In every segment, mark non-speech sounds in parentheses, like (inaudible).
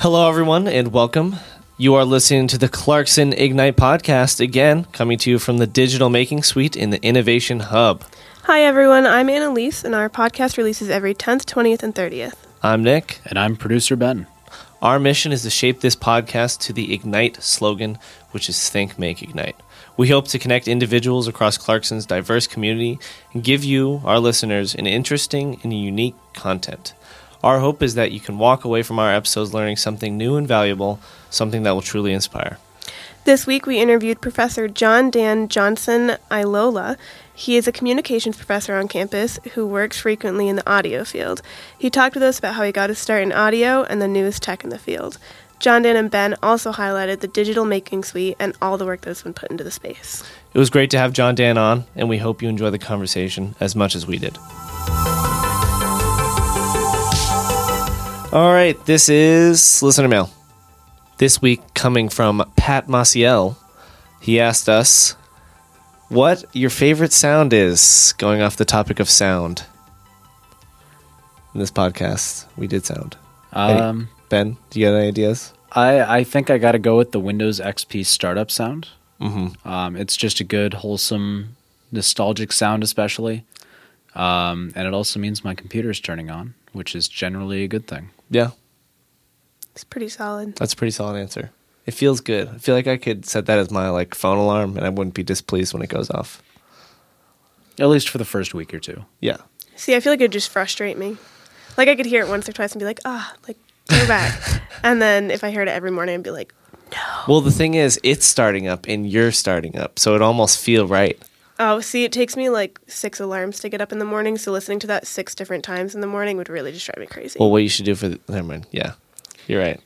Hello, everyone, and welcome. You are listening to the Clarkson Ignite podcast again, coming to you from the Digital Making Suite in the Innovation Hub. Hi, everyone. I'm Annalise, and our podcast releases every 10th, 20th, and 30th. I'm Nick. And I'm producer Ben. Our mission is to shape this podcast to the Ignite slogan, which is Think, Make, Ignite. We hope to connect individuals across Clarkson's diverse community and give you, our listeners, an interesting and unique content. Our hope is that you can walk away from our episodes learning something new and valuable, something that will truly inspire. This week we interviewed Professor John Dan Johnson Ilola. He is a communications professor on campus who works frequently in the audio field. He talked with us about how he got his start in audio and the newest tech in the field. Johndan and Ben also highlighted the digital making suite and all the work that's been put into the space. It was great to have Johndan on, and we hope you enjoy the conversation as much as we did. All right, this is listener mail. This week, coming from Pat Maciel, he asked us what your favorite sound is, going off the topic of sound. In this podcast, we did sound. Um, Ben, do you got any ideas? I, I think I got to go with the Windows XP startup sound. Mm-hmm. Um, it's just a good, wholesome, nostalgic sound, especially. Um, and it also means my computer is turning on, which is generally a good thing. Yeah, It's pretty solid. that's a pretty solid answer. It feels good. I feel like I could set that as my like phone alarm, and I wouldn't be displeased when it goes off. At least for the first week or two. Yeah, See, I feel like it would just frustrate me. Like I could hear it once or twice and be like, ah, like go back. (laughs) and then if I heard it every morning, I'd be like, no. Well, the thing is, it's starting up and you're starting up, so it almost feel right. Oh, see, it takes me like six alarms to get up in the morning. So listening to that six different times in the morning would really just drive me crazy. Well, what you should do for the, never mind. Yeah, you're right.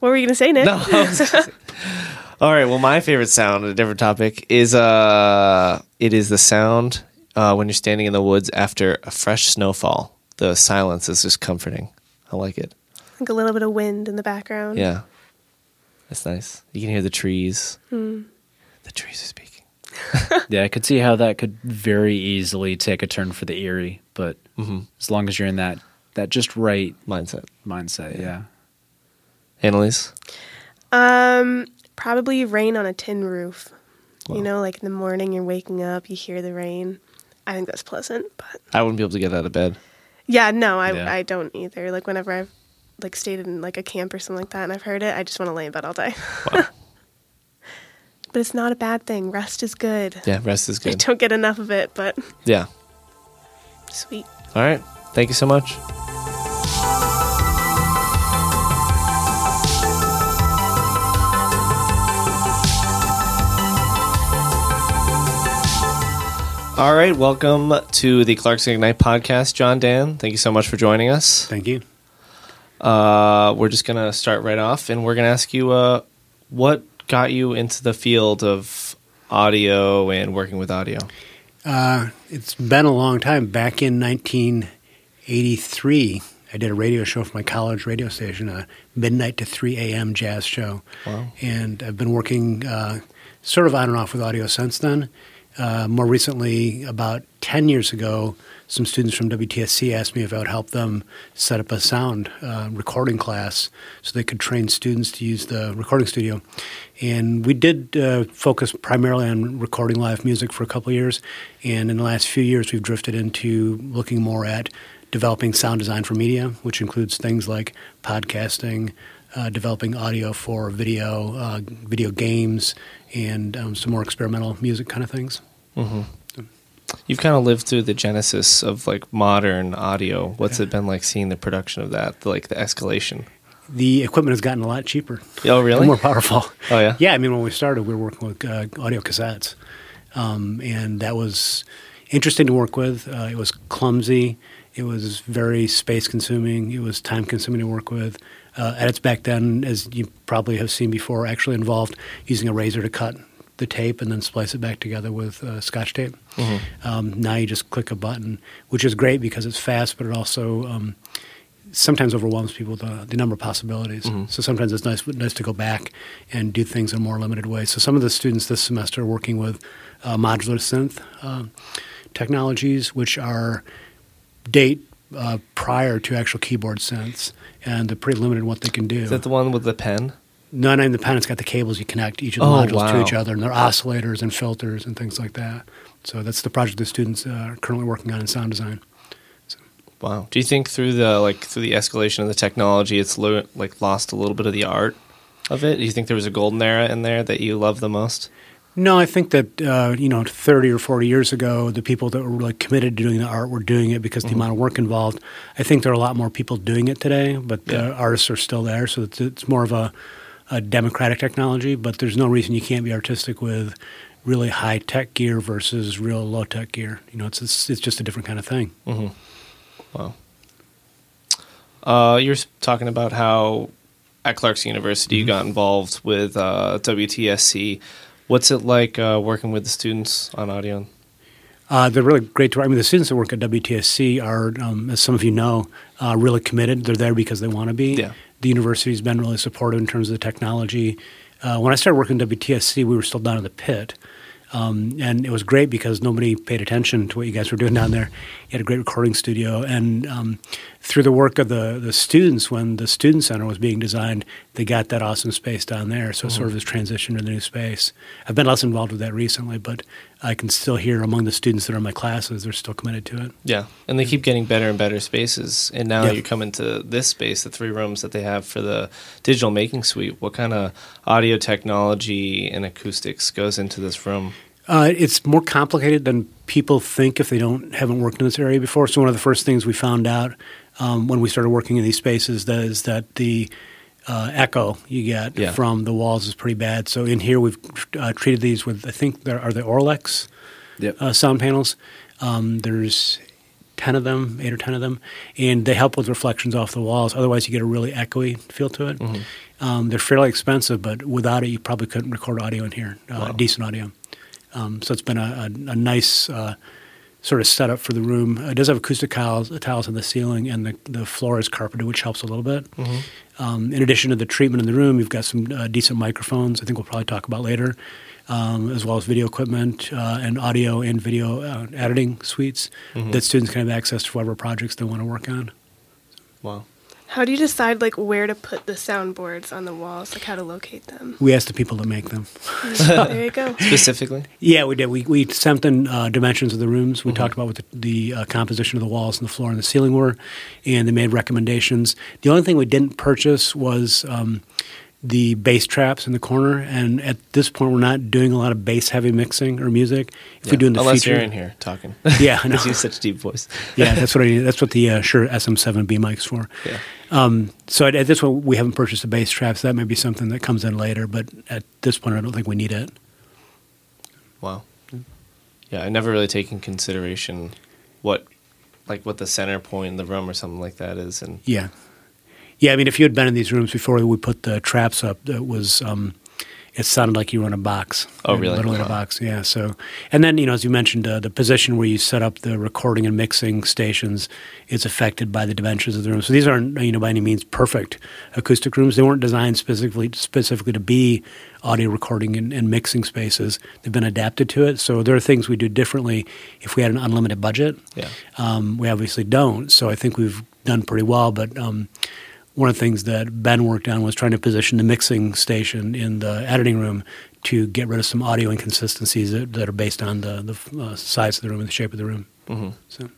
what were you gonna say, Nick? No. I was gonna say- (laughs) All right. Well, my favorite sound, a different topic, is uh, it is the sound uh, when you're standing in the woods after a fresh snowfall. The silence is just comforting. I like it. like a little bit of wind in the background. Yeah, that's nice. You can hear the trees. The trees are speaking. (laughs) Yeah, I could see how that could very easily take a turn for the eerie, but Mm-hmm. as long as you're in that, that just right Mindset. mindset, yeah. Annalise. Um, probably rain on a tin roof. Wow. You know, like in the morning, you're waking up, you hear the rain. I think that's pleasant, but I wouldn't be able to get out of bed. yeah, no, I Yeah. I don't either. Like whenever I've like stayed in like a camp or something like that, and I've heard it, I just want to lay in bed all day. Wow. (laughs) But it's not a bad thing. Rest is good. Yeah, rest is (laughs) good. I good. don't get enough of it, but Yeah. sweet. All right. Thank you so much. All right, welcome to the Clarkson Ignite podcast, Johndan. Thank you so much for joining us. Thank you. Uh, we're just gonna start right off, and we're gonna ask you, uh, what got you into the field of audio and working with audio? Uh, it's been a long time. Back in 1983, I did a radio show for my college radio station, a midnight to 3 a.m. jazz show. Wow. And I've been working uh, sort of on and off with audio since then. Uh, more recently, about 10 years ago, some students from WTSC asked me if I would help them set up a sound uh, recording class so they could train students to use the recording studio. And we did uh, focus primarily on recording live music for a couple years. And in the last few years, we've drifted into looking more at developing sound design for media, which includes things like podcasting, uh, developing audio for video, uh, video games, and um, some more experimental music kind of things. You've kind of lived through the genesis of like modern audio. What's it been like seeing the production of that, like the escalation? The equipment has gotten a lot cheaper. Oh, really? And (laughs) more powerful. Oh, yeah? Yeah, I mean, when we started, we were working with uh, audio cassettes, um, and that was interesting to work with. Uh, it was clumsy. It was very space consuming. It was time consuming to work with. Uh, edits back then, as you probably have seen before, actually involved using a razor to cut the tape and then splice it back together with uh, scotch tape. Um, now you just click a button, which is great because it's fast, but it also um, sometimes overwhelms people with the, the number of possibilities. So sometimes it's nice nice to go back and do things in a more limited way. So some of the students this semester are working with uh, modular synth uh, technologies, which are date uh, prior to actual keyboard synths, and they're pretty limited in what they can do. Is that the one with the pen? No, not even the pen. It's got the cables you connect each of the Oh, modules to each other, and they're oscillators and filters and things like that. So that's the project the students uh, are currently working on in sound design. Wow. Do you think through the like through the escalation of the technology, it's lo- like lost a little bit of the art of it? Do you think there was a golden era in there that you love the most? No, I think that uh, you know, thirty or forty years ago, the people that were really committed to doing the art were doing it because Mm-hmm. the amount of work involved. I think there are a lot more people doing it today, but Yeah. the artists are still there, so it's, it's more of a, a democratic technology. But there's no reason you can't be artistic with really high tech gear versus real low tech gear. You know, it's, it's it's just a different kind of thing. Mm-hmm. Wow. Uh, you're talking about how at Clarkson University you got involved with uh, WTSC. What's it like uh, working with the students on Audion? Uh, they're really great to work. I mean, the students that work at WTSC are, um, as some of you know, uh, really committed. They're there because they want to be. Yeah. The university's been really supportive in terms of the technology. Uh, when I started working at WTSC, we were still down in the pit. Um, and it was great because nobody paid attention to what you guys were doing down there. You had a great recording studio, and um, through the work of the the students, when the student center was being designed, they got that awesome space down there. So it sort of has transitioned to the new space. I've been less involved with that recently, but I can still hear among the students that are in my classes, they're still committed to it. Yeah, and they keep getting better and better spaces. And now Yeah. you're coming to this space, the three rooms that they have for the digital making suite. What kind of audio technology and acoustics goes into this room? Uh, it's more complicated than people think if they don't haven't worked in this area before. So one of the first things we found out um, when we started working in these spaces that is that the uh, echo you get Yeah. from the walls is pretty bad. So in here we've uh, treated these with I think there are the Auralex Yep. uh, sound panels. Um, there's ten of them, eight or ten of them, and they help with reflections off the walls. Otherwise, you get a really echoey feel to it. Um, they're fairly expensive, but without it, you probably couldn't record audio in here, uh, Wow. decent audio. Um, so it's been a, a, a nice uh, sort of setup for the room. It does have acoustic tiles, tiles on the ceiling, and the, the floor is carpeted, which helps a little bit. Um, in addition to the treatment in the room, you've got some uh, decent microphones. I think we'll probably talk about later, um, as well as video equipment uh, and audio and video uh, editing suites that students can have access to whatever projects they want to work on. Wow. How do you decide like where to put the soundboards on the walls, like how to locate them? We asked the people that make them. (laughs) there you go. (laughs) Specifically? Yeah, we did. We, we sent them uh, dimensions of the rooms. We talked about what the, the uh, composition of the walls and the floor and the ceiling were, and they made recommendations. The only thing we didn't purchase was um, the bass traps in the corner. And at this point, we're not doing a lot of bass heavy mixing or music. If we do in the Unless future, you're in here talking. (laughs) Yeah. Because (laughs) you have such a deep voice. yeah, (laughs) that's what I. That's what the uh, Shure SM7B mic's for. Yeah. Um, so at, at this point, we haven't purchased the bass traps. That may be something that comes in later, but at this point, I don't think we need it. Wow. Yeah, I never really take in consideration what, like, what the center point in the room or something like that is, and Yeah. Yeah, I mean, if you had been in these rooms before we put the traps up, it was, um, it sounded like you were in a box. Oh, really? Literally in a box, yeah. So, and then, you know, as you mentioned, uh, the position where you set up the recording and mixing stations is affected by the dimensions of the room. So these aren't, you know, by any means perfect acoustic rooms. They weren't designed specifically specifically to be audio recording and, and mixing spaces. They've been adapted to it. So there are things we do differently if we had an unlimited budget. yeah. Um, we obviously don't. So I think we've done pretty well. But um, one of the things that Ben worked on was trying to position the mixing station in the editing room to get rid of some audio inconsistencies that, that are based on the, the uh, size of the room and the shape of the room. hmm So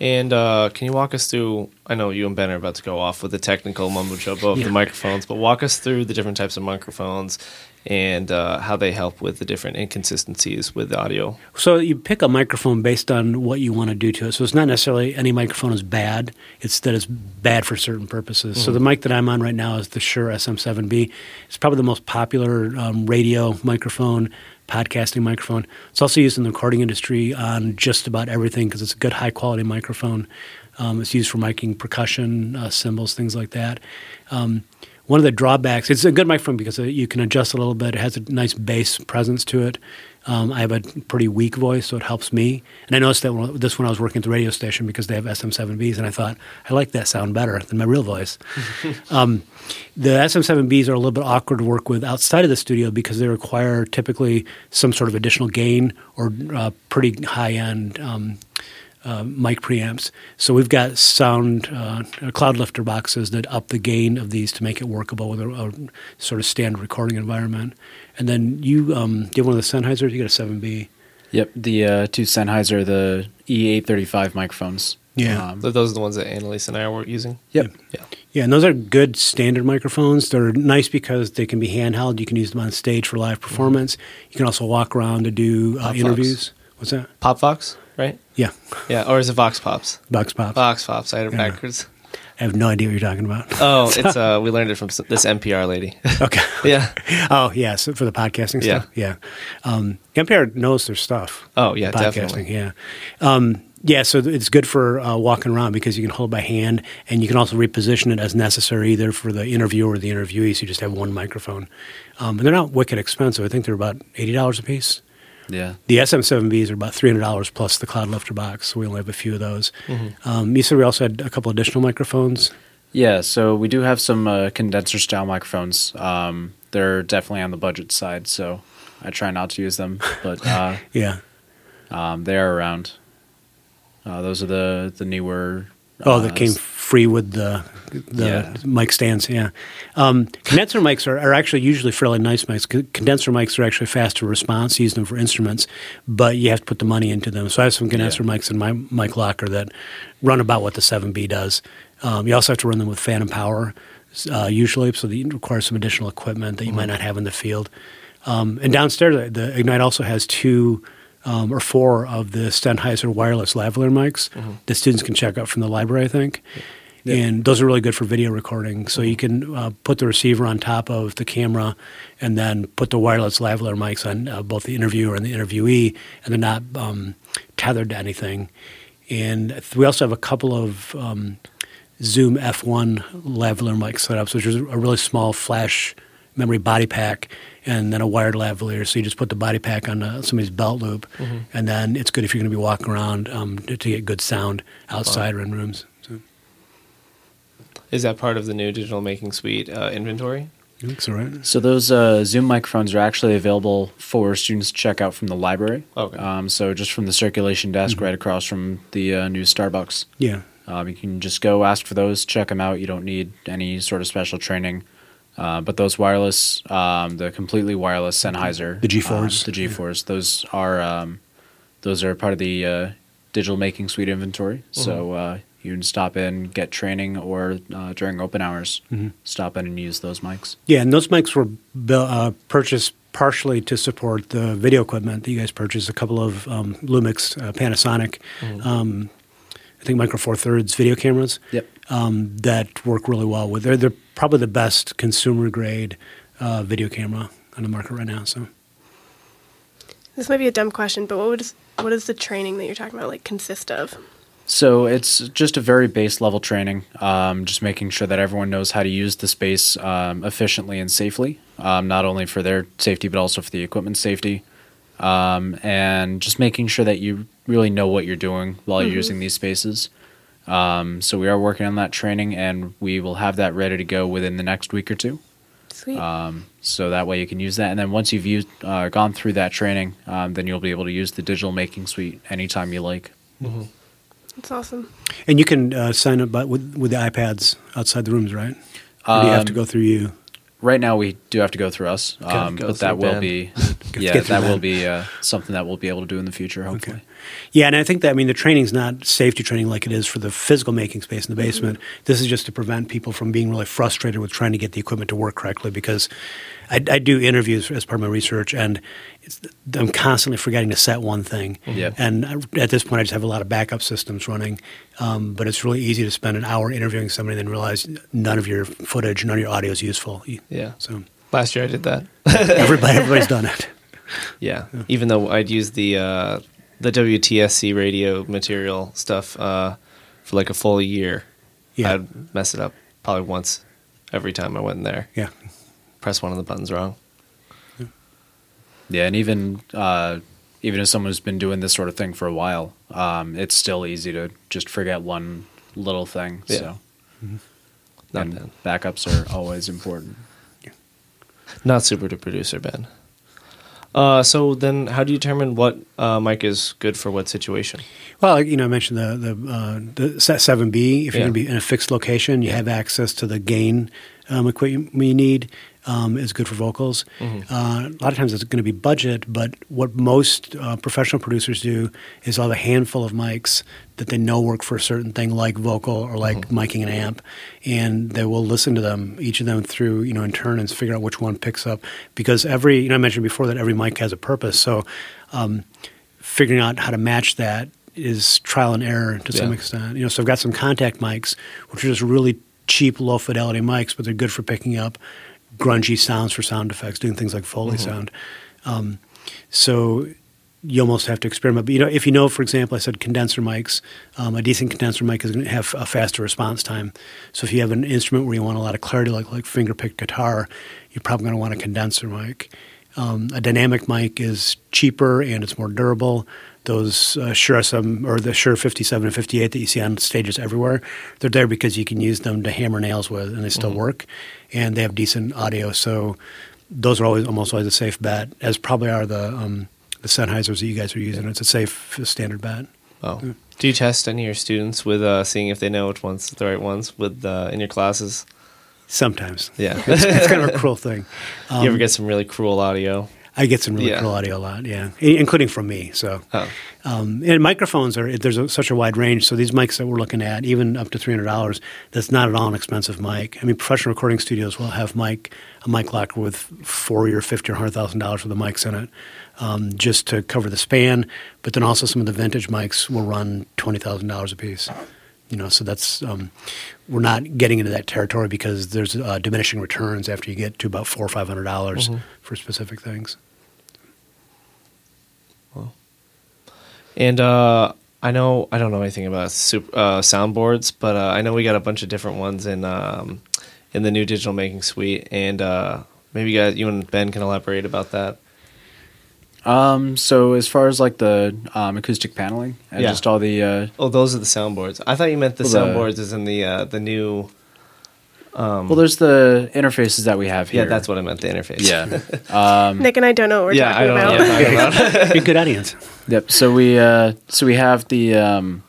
And uh, can you walk us through? I know you and Ben are about to go off with the technical mumbo jumbo of Yeah. the microphones, but walk us through the different types of microphones and uh, how they help with the different inconsistencies with the audio. So you pick a microphone based on what you want to do to it. So it's not necessarily any microphone is bad. It's that it's bad for certain purposes. So the mic that I'm on right now is the Shure SM7B. It's probably the most popular um, radio microphone, podcasting microphone. It's also used in the recording industry on just about everything because it's a good high quality microphone. Um, it's used for miking percussion, uh, cymbals, things like that. Um, one of the drawbacks, it's a good microphone because uh, you can adjust a little bit. It has a nice bass presence to it. Um, I have a pretty weak voice, so it helps me. And I noticed that when, this when I was working at the radio station because they have SM7Bs, and I thought I like that sound better than my real voice. (laughs) um, the SM7Bs are a little bit awkward to work with outside of the studio because they require typically some sort of additional gain or uh, pretty high end um, uh, mic preamps. So we've got sound uh, cloud lifter boxes that up the gain of these to make it workable with a, a sort of standard recording environment. And then you um, do you have one of the Sennheisers? You got a 7B. Yep, the uh, two Sennheiser, the E835 microphones. Yeah. Um, Th- Those are the ones that Annalise and I were using. yep. Yeah. Yeah, and those are good standard microphones. They're nice because they can be handheld. You can use them on stage for live performance. You can also walk around to do uh, interviews. What's that? Pop Vox, right? Yeah, Yeah. Or is it Vox Pops? Vox Pops. Vox Pops. I had it Yeah. backwards. I have no idea what you're talking about. Oh, it's (laughs) uh, we learned it from this NPR lady. (laughs) okay. yeah. Oh, yeah. So for the podcasting Yeah. stuff. Yeah. Um, NPR knows their stuff. Oh, yeah, podcasting. definitely. Yeah. Um, yeah. So it's good for uh, walking around because you can hold by hand, and you can also reposition it as necessary, either for the interviewer or the interviewee. So you just have one microphone, um, and they're not wicked expensive. I think they're about eighty dollars a piece. Yeah. The SM7Bs are about three hundred dollars plus the Cloud Lifter box. So we only have a few of those. Um, you said we also had a couple additional microphones. Yeah, so we do have some uh, condenser style microphones. Um, they're definitely on the budget side, so I try not to use them, but (laughs) uh, Yeah. um, they are around. Uh, those are the the newer. Oh, uh, that came free with the the Yeah. mic stands. Yeah, um, condenser mics are, are actually usually fairly nice mics. Condenser mics are actually faster response. Use them for instruments, but you have to put the money into them. So I have some condenser Yeah. mics in my mic locker that run about what the 7B does. Um, you also have to run them with phantom power, uh, usually, so that you require some additional equipment that you might not have in the field. Um, and downstairs, the, the Ignite also has two um, or four of the Sennheiser wireless lavalier mics that students can check out from the library, I think. And those are really good for video recording. So you can uh, put the receiver on top of the camera and then put the wireless lavalier mics on uh, both the interviewer and the interviewee, and they're not um, tethered to anything. And we also have a couple of um, Zoom F1 lavalier mic setups, which is a really small flash memory body pack and then a wired lavalier. So you just put the body pack on uh, somebody's belt loop, and then it's good if you're going to be walking around um, to, to get good sound outside or in rooms. So Is that part of the new digital making suite uh, inventory? I think so, right? So those uh, Zoom microphones are actually available for students to check out from the library. Okay. Um, so just from the circulation desk right across from the uh, new Starbucks. Yeah. Um, you can just go ask for those, check them out. You don't need any sort of special training. Uh, but those wireless, um, the completely wireless Sennheiser, The G4s. um, the G4s, those are um, those are part of the uh, digital making suite inventory. So uh, you can stop in, get training, or uh, during open hours, stop in and use those mics. Yeah, and those mics were built, uh, purchased partially to support the video equipment that you guys purchased. A couple of um, Lumix, uh, Panasonic, um, I think Micro Four Thirds video cameras. Yep. Um, that work really well with. They're they're probably the best consumer grade uh, video camera on the market right now. So This might be a dumb question, but what would what does the training that you're talking about like consist of? So it's just a very base level training, um, just making sure that everyone knows how to use the space um, efficiently and safely, um, not only for their safety but also for the equipment safety, um, and just making sure that you really know what you're doing while you're using these spaces. Um, so we are working on that training, and we will have that ready to go within the next week or two. Sweet. Um, so that way you can use that, and then once you've used, uh, gone through that training, um, then you'll be able to use the digital making suite anytime you like. That's awesome. and you can uh, sign up by, with with the iPads outside the rooms, right? Or do you have to Um, go through you? Right now, we do have to go through us, um, go but that will Ben. be, (laughs) Get- yeah, get through that will be uh, something that we'll be able to do in the future, hopefully. Yeah, and I think that I mean the training's not safety training like it is for the physical making space in the basement. This is just to prevent people from being really frustrated with trying to get the equipment to work correctly. Because I, I do interviews as part of my research, and it's, I'm constantly forgetting to set one thing. Yep. And I- at this point, I just have a lot of backup systems running. Um, but it's really easy to spend an hour interviewing somebody and then realize none of your footage, none of your audio is useful. Yeah. So Last year I did that. everybody, everybody's (laughs) done it. Yeah. Even though I'd use the uh, the WTSC radio material stuff uh, for like a full year, Yeah. I'd mess it up probably once every time I went in there. Yeah. Press one of the buttons wrong. Yeah, and even uh, even if someone's been doing this sort of thing for a while, um, it's still easy to just forget one little thing. Yeah. So, Not and Ben. backups are always important. Not super to producer Ben. Uh, so then, how do you determine what uh, mic is good for what situation? Well, you know, I mentioned the the, uh, the seven B. If you're Yeah. going to be in a fixed location, you have access to the gain um, equipment you need. Um, is good for vocals. Mm-hmm. Uh, a lot of times it's going to be budget, but what most uh, professional producers do is they'll have a handful of mics that they know work for a certain thing, like vocal or like Mm-hmm. miking an amp, and they will listen to them, each of them through, you know, in turn, and figure out which one picks up. Because every, you know, I mentioned before that every mic has a purpose. So um, figuring out how to match that is trial and error to some Yeah. extent. You know, so I've got some contact mics, which are just really cheap, low fidelity mics, but they're good for picking up grungy sounds for sound effects, doing things like Foley sound. Um, so you almost have to experiment. But you know, if you know, for example, I said condenser mics, um, a decent condenser mic is going to have a faster response time. So if you have an instrument where you want a lot of clarity, like like finger picked guitar, you're probably going to want a condenser mic. Um, a dynamic mic is cheaper and it's more durable. Those uh, Shure SM or the Shure 57 and 58 that you see on stages everywhere, they're there because you can use them to hammer nails with, and they still work, and they have decent audio. So those are always almost always a safe bet, as probably are the um, the Sennheisers that you guys are using. It's a safe standard bet. Oh, do you test any of your students with uh, seeing if they know which ones the right ones with uh, in your classes? Sometimes, Yeah, it's kind of a (laughs) cruel thing. you ever get some really cruel audio? I get some really Yeah. cool audio a lot, yeah, I- including from me. So, Oh. um, and microphones are there's a, such a wide range. So these mics that we're looking at, even up to three hundred dollars, that's not at all an expensive mic. I mean, professional recording studios will have mic a mic locker with forty or fifty or hundred thousand dollars worth of mics in it, um, just to cover the span. But then also some of the vintage mics will run twenty thousand dollars a piece. You know, so that's um, we're not getting into that territory because there's uh, diminishing returns after you get to about four or five hundred dollars for specific things. And uh, I know I don't know anything about super, uh, soundboards, but uh, I know we got a bunch of different ones in um, in the new digital making suite, and uh, maybe you guys, you and Ben can elaborate about that. Um, so as far as like the um, acoustic paneling and Yeah. just all the uh, Oh, those are the soundboards. I thought you meant the Well, the- soundboards is in the uh, the new. well, there's the interfaces that we have here. Yeah, that's what I meant. The interface. Yeah. (laughs) Nick and I don't know what we're yeah, I talking don't about. know. What you're talking about. (laughs) Be a good audience. Yep. So we uh, so we have the um,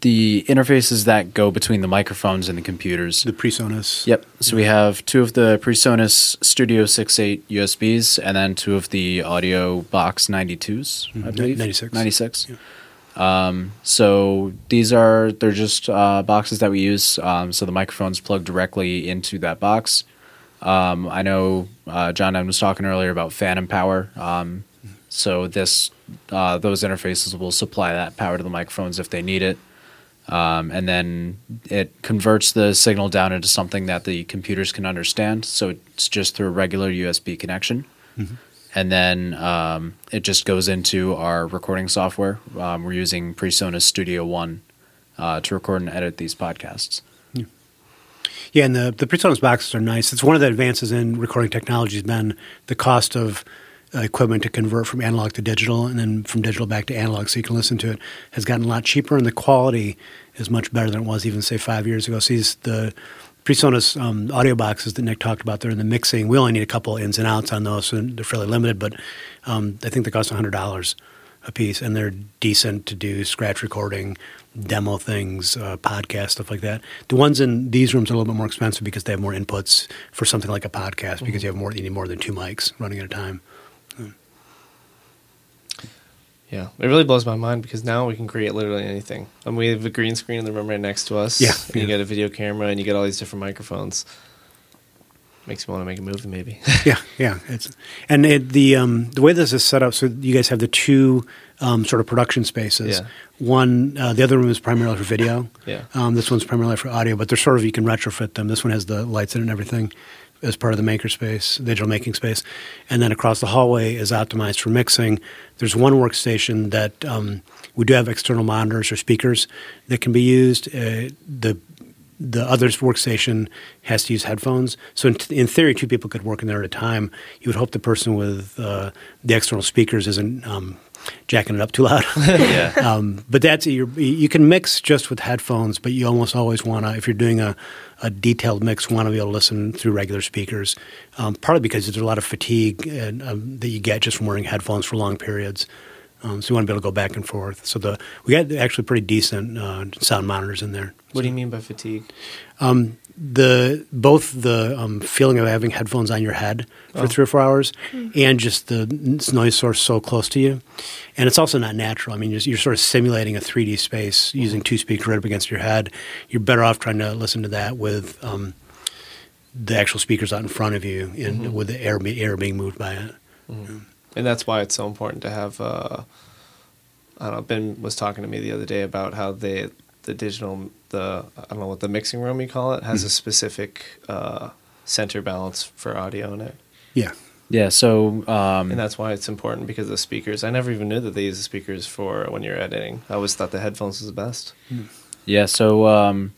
the interfaces that go between the microphones and the computers. The PreSonus. Yep. So we have two of the PreSonus Studio 6.8 USBs, and then two of the Audio Box 92s, I Mhm. believe. 96. 96. Um, so these are they're just uh, boxes that we use. Um, so the microphones plug directly into that box. Um, I know uh, John was talking earlier about phantom power. Um, so this uh, those interfaces will supply that power to the microphones if they need it. Um, and then it converts the signal down into something that the computers can understand. So it's just through a regular USB connection. And then um, it just goes into our recording software. Um, we're using PreSonus Studio One uh, to record and edit these podcasts. Yeah, and the the PreSonus boxes are nice. It's one of the advances in recording technology has been the cost of equipment to convert from analog to digital, and then from digital back to analog, so you can listen to it, has gotten a lot cheaper, and the quality is much better than it was even say five years ago. So these the PreSonus um, audio boxes that Nick talked about, they're in the mixing. We only need a couple ins and outs on those, so they're fairly limited. But um, I think they cost hundred dollars a piece, and they're decent to do scratch recording, demo things, uh, podcast stuff like that. The ones in these rooms are a little bit more expensive because they have more inputs for something like a podcast because you have more. You need more than two mics running at a time. Yeah, it really blows my mind because now we can create literally anything. I mean, we have a green screen in the room right next to us. Yeah, and you get a video camera and you get all these different microphones. Makes me want to make a movie, maybe. (laughs) yeah, yeah. It's and it, the um, the way this is set up. So you guys have the two um, sort of production spaces. Yeah. One, uh, the other room is primarily for video. Yeah. Um, this one's primarily for audio, but they're sort of you can retrofit them. This one has the lights in it and everything as part of the makerspace, digital making space, and then across the hallway is optimized for mixing. There's one workstation that um, we do have external monitors or speakers that can be used. Uh, the the other workstation has to use headphones. So in, in, theory, two people could work in there at a time. You would hope the person with uh, the external speakers isn't um, jacking it up too loud. (laughs) yeah. Um, but that's you can mix just with headphones, but you almost always want to if you're doing a, a detailed mix, want to be able to listen through regular speakers. Um, partly because there's a lot of fatigue and, um, that you get just from wearing headphones for long periods. Um, so you want to be able to go back and forth. So the we got actually pretty decent uh, sound monitors in there. What do you mean by fatigue? Um, the both the um, feeling of having headphones on your head for oh. three or four hours, mm-hmm. and just the noise source so close to you, and it's also not natural. I mean, you're, you're sort of simulating a 3D space using two speakers right up against your head. You're better off trying to listen to that with um, the actual speakers out in front of you, and mm-hmm. with the air air being moved by it. Mm-hmm. And that's why it's so important to have. Uh, I don't know. Ben was talking to me the other day about how they the digital the I don't know what the mixing room you call it has mm-hmm. a specific uh, center balance for audio in it. Yeah. Yeah, so um, and that's why it's important because the speakers. I never even knew that they use the speakers for when you're editing. I always thought the headphones was the best. Hmm. Yeah, so um,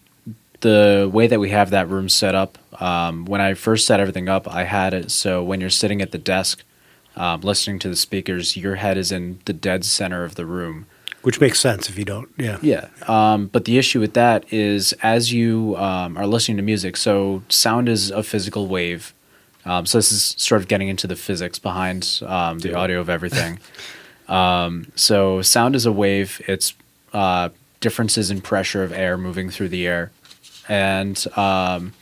the way that we have that room set up, um, when I first set everything up, I had it so when you're sitting at the desk um, listening to the speakers, your head is in the dead center of the room. Which makes sense if you don't, yeah. Yeah. Um, but the issue with that is as you um, are listening to music, so sound is a physical wave. Um, so this is sort of getting into the physics behind um, the audio of everything. Um, so sound is a wave. It's uh, differences in pressure of air moving through the air, and um,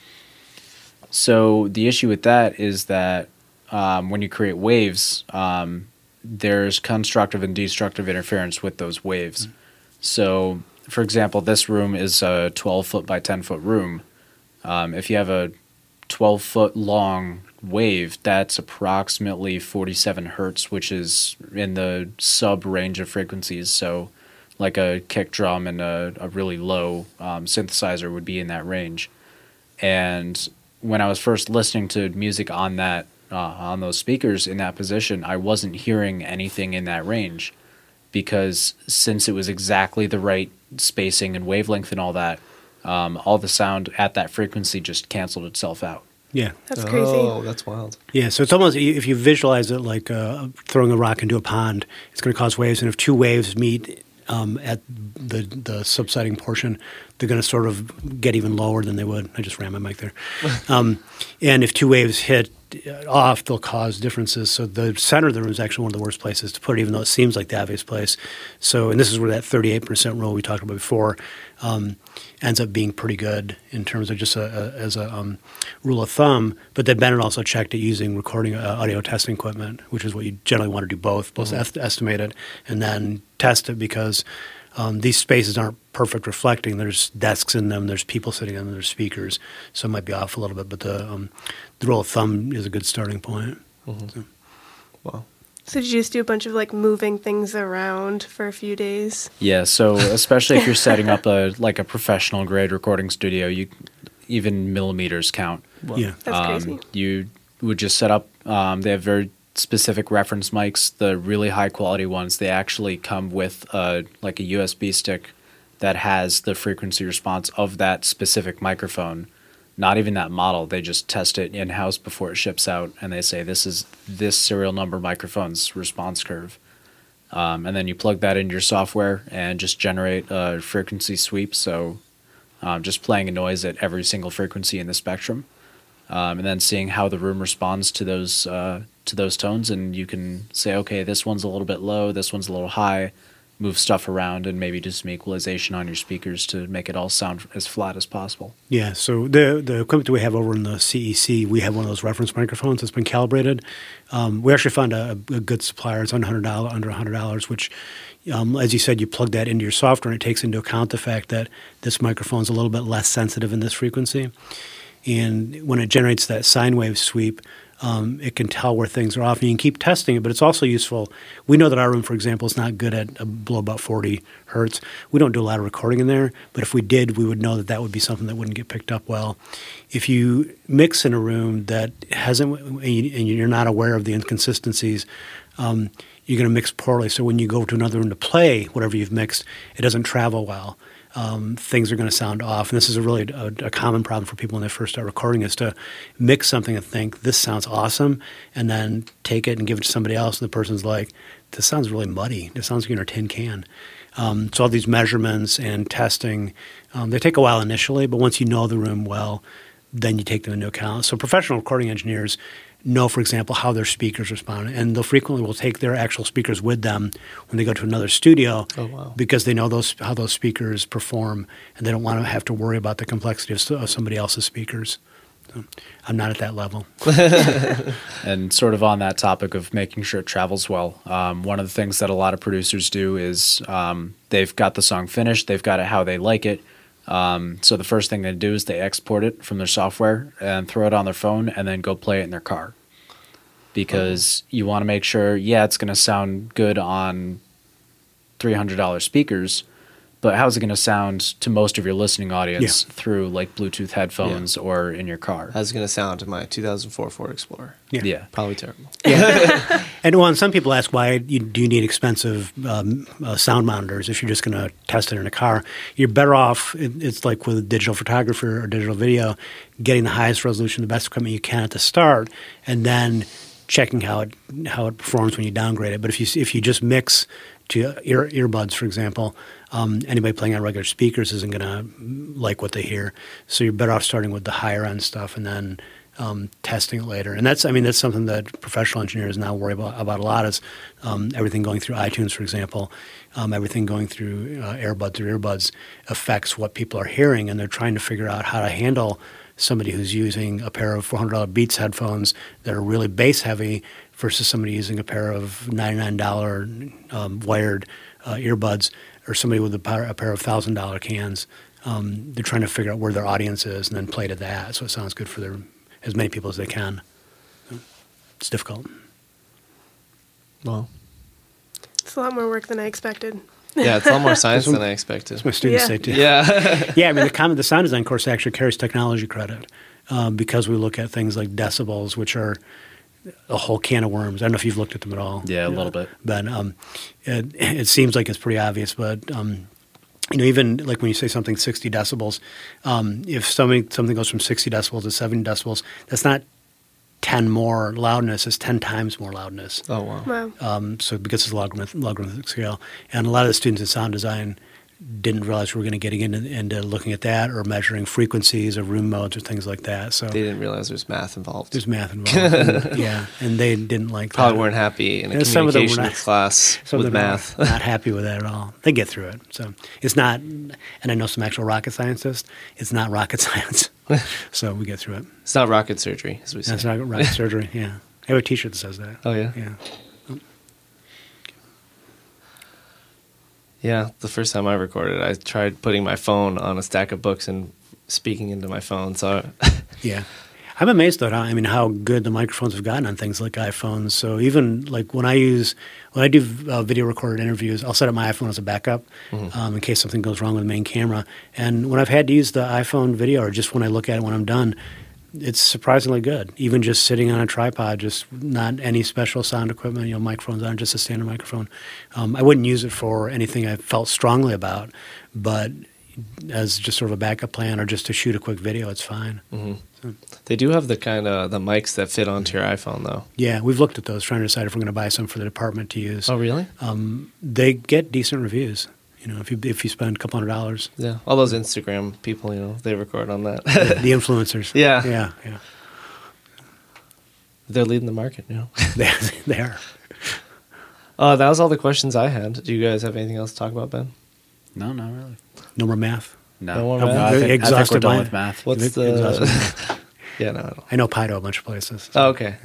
so the issue with that is that when you create waves, there's constructive and destructive interference with those waves. Mm-hmm. So, for example, this room is a 12 foot by 10 foot room. Um, if you have a 12 foot long wave, that's approximately 47 hertz, which is in the sub range of frequencies. So, like a kick drum and a, a really low um, synthesizer would be in that range. And when I was first listening to music on that uh, on those speakers in that position, I wasn't hearing anything in that range because since it was exactly the right spacing and wavelength and all that, um, all the sound at that frequency just canceled itself out. Yeah, that's crazy. Oh, that's wild. Yeah, so it's almost if you visualize it like uh, throwing a rock into a pond, it's going to cause waves, and if two waves meet um, at the the subsiding portion, they're going to sort of get even lower than they would. I just ran my mic there. (laughs) um, and if two waves hit off, they'll cause differences. So the center of the room is actually one of the worst places to put it, even though it seems like the obvious place. So, and this is where that 38% rule we talked about before um, ends up being pretty good in terms of just a, a, as a um, rule of thumb. But then Bennett also checked it using recording uh, audio testing equipment, which is what you generally want to do both, both mm-hmm. est- estimate it and then test it because – um, these spaces aren't perfect reflecting. There's desks in them. There's people sitting in them. There's speakers. So it might be off a little bit, but the um, the rule of thumb is a good starting point. Mm-hmm. So. Wow. So did you just do a bunch of like moving things around for a few days? Yeah. So especially if you're setting up a like a professional grade recording studio, you even millimeters count. Well, yeah. That's um, crazy. You would just set up. Um, they have very specific reference mics, the really high quality ones, they actually come with a, like a USB stick that has the frequency response of that specific microphone. Not even that model. They just test it in house before it ships out, and they say this is this serial number microphone's response curve. Um, and then you plug that into your software and just generate a frequency sweep. So um, just playing a noise at every single frequency in the spectrum, um, and then seeing how the room responds to those uh, to those tones and you can say okay this one's a little bit low this one's a little high move stuff around and maybe do some equalization on your speakers to make it all sound as flat as possible. Yeah so the the equipment that we have over in the cec we have one of those reference microphones that's been calibrated. Um, we actually found a, a, good supplier. It's under $100 under $100 which um, as you said, you plug that into your software, and it takes into account the fact that this microphone is a little bit less sensitive in this frequency. And when it generates that sine wave sweep, um, it can tell where things are off, and you can keep testing it. But it's also useful. We know that our room, for example, is not good at uh, below about 40 hertz. We don't do a lot of recording in there, but if we did, we would know that that would be something that wouldn't get picked up well. If you mix in a room that hasn't, and you're not aware of the inconsistencies, um, you're going to mix poorly. So when you go to another room to play whatever you've mixed, it doesn't travel well. Um, things are going to sound off. And this is a really a, a, common problem for people when they first start recording is to mix something and think this sounds awesome, and then take it and give it to somebody else, and the person's like, "This sounds really muddy. This sounds like you're in a tin can." Um, so all these measurements and testing, um, they take a while initially, but once you know the room well, then you take them into account. So professional recording engineers know, for example, how their speakers respond, and they'll frequently will take their actual speakers with them when they go to another studio oh, wow. because they know those how those speakers perform, and they don't want to have to worry about the complexity of, of somebody else's speakers. So I'm not at that level. (laughs) (laughs) and sort of on that topic of making sure it travels well, um, one of the things that a lot of producers do is um, they've got the song finished, they've got it how they like it. Um, so the first thing they do is they export it from their software and throw it on their phone, and then go play it in their car. Because you want to make sure, yeah, it's going to sound good on three hundred dollars speakers, but how's it going to sound to most of your listening audience Yeah. through like Bluetooth headphones or in your car? How's it going to sound to my 2004 Ford Explorer? Yeah. yeah. Probably terrible. (laughs) And well, and some people ask why you, do you need expensive um, uh, sound monitors if you're just going to test it in a car? You're better off. It, it's like with a digital photography or digital video, getting the highest resolution, the best equipment you can at the start, and then checking how it how it performs when you downgrade it. But if you if you just mix to ear, earbuds, for example, um, anybody playing on regular speakers isn't going to like what they hear. So you're better off starting with the higher end stuff and then um, testing it later. And that's, I mean, that's something that professional engineers now worry about, about a lot is um, everything going through iTunes, for example, um, everything going through uh, AirPods or earbuds affects what people are hearing, and they're trying to figure out how to handle somebody who's using a pair of $400 Beats headphones that are really bass heavy versus somebody using a pair of $99 um, wired uh, earbuds or somebody with a pair, a pair of $1,000 cans. Um, they're trying to figure out where their audience is and then play to that so it sounds good for their as many people as they can. It's difficult. Well, It's a lot more work than I expected. yeah, it's a lot more (laughs) science than I expected. That's what my students Yeah. say too. Yeah. (laughs) yeah, I mean the common the sound design course actually carries technology credit um, because we look at things like decibels, which are a whole can of worms. I don't know if you've looked at them at all. Yeah, a You know, little bit. But um, it, it seems like it's pretty obvious. But um, you know, even like when you say something 60 decibels, um, if something something goes from 60 decibels to 70 decibels, that's not 10 more loudness; it's 10 times more loudness. oh wow. Wow. Um, so because it's a logarithmic, logarithmic scale, and a lot of the students in sound design didn't realize we were going to get into, into looking at that or measuring frequencies of room modes or things like that. So They didn't realize there's math involved. there's math involved. and, (laughs) yeah, and they didn't like Probably that. weren't happy in a Yeah, some of them were communications not- class Some with of them are math. not happy with that at all. They get through it. So it's not, and I know some actual rocket scientists. It's not rocket (laughs) science. so we get through it. it's not rocket surgery, as we say. That's not rocket surgery. Yeah, I have a T-shirt that says that. Oh yeah. Yeah. Yeah, the first time I recorded, I tried putting my phone on a stack of books and speaking into my phone. So (laughs) Yeah. I'm amazed though. How, I mean, how good the microphones have gotten on things like iPhones. So even like when I use when I do uh, video recorded interviews, I'll set up my iPhone as a backup um, in case something goes wrong with the main camera. And when I've had to use the iPhone video, or just when I look at it when I'm done, it's surprisingly good. Even just sitting on a tripod, just not any special sound equipment, you know, microphones on, just a standard microphone. Um, I wouldn't use it for anything I felt strongly about, but as just sort of a backup plan or just to shoot a quick video, it's fine. they do have the kind of the mics that fit onto your iPhone, though. Yeah, we've looked at those, trying to decide if we're going to buy some for the department to use. Oh, really? Um, they get decent reviews. You know, if you if you spend a couple hundred dollars, Yeah. All those Instagram people, you know, they record on that. the (laughs) influencers. Yeah. yeah, yeah. They're leading the market, you know. (laughs) They they are. Uh, that was all the questions I had. Do you guys have anything else to talk about, Ben? No, not really. No more math. No, No more no, math? I, think, I we're Exhausted done with math. What's the? (laughs) yeah, no, I don't. I know pi to a bunch of places. Oh, okay.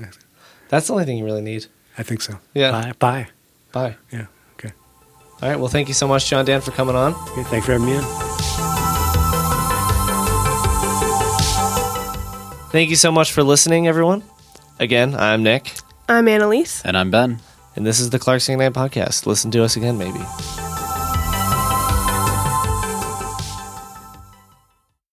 That's the only thing you really need. I think so. Yeah. Pi. pi. Bye. Yeah. Okay. All right. Well, thank you so much, Johndan, for coming on. okay. Thanks for having me in. Thank you so much for listening, everyone. Again, I'm Nick, I'm Annalise. And I'm Ben. and this is the Clarkson Ignite podcast. Listen to us again, maybe.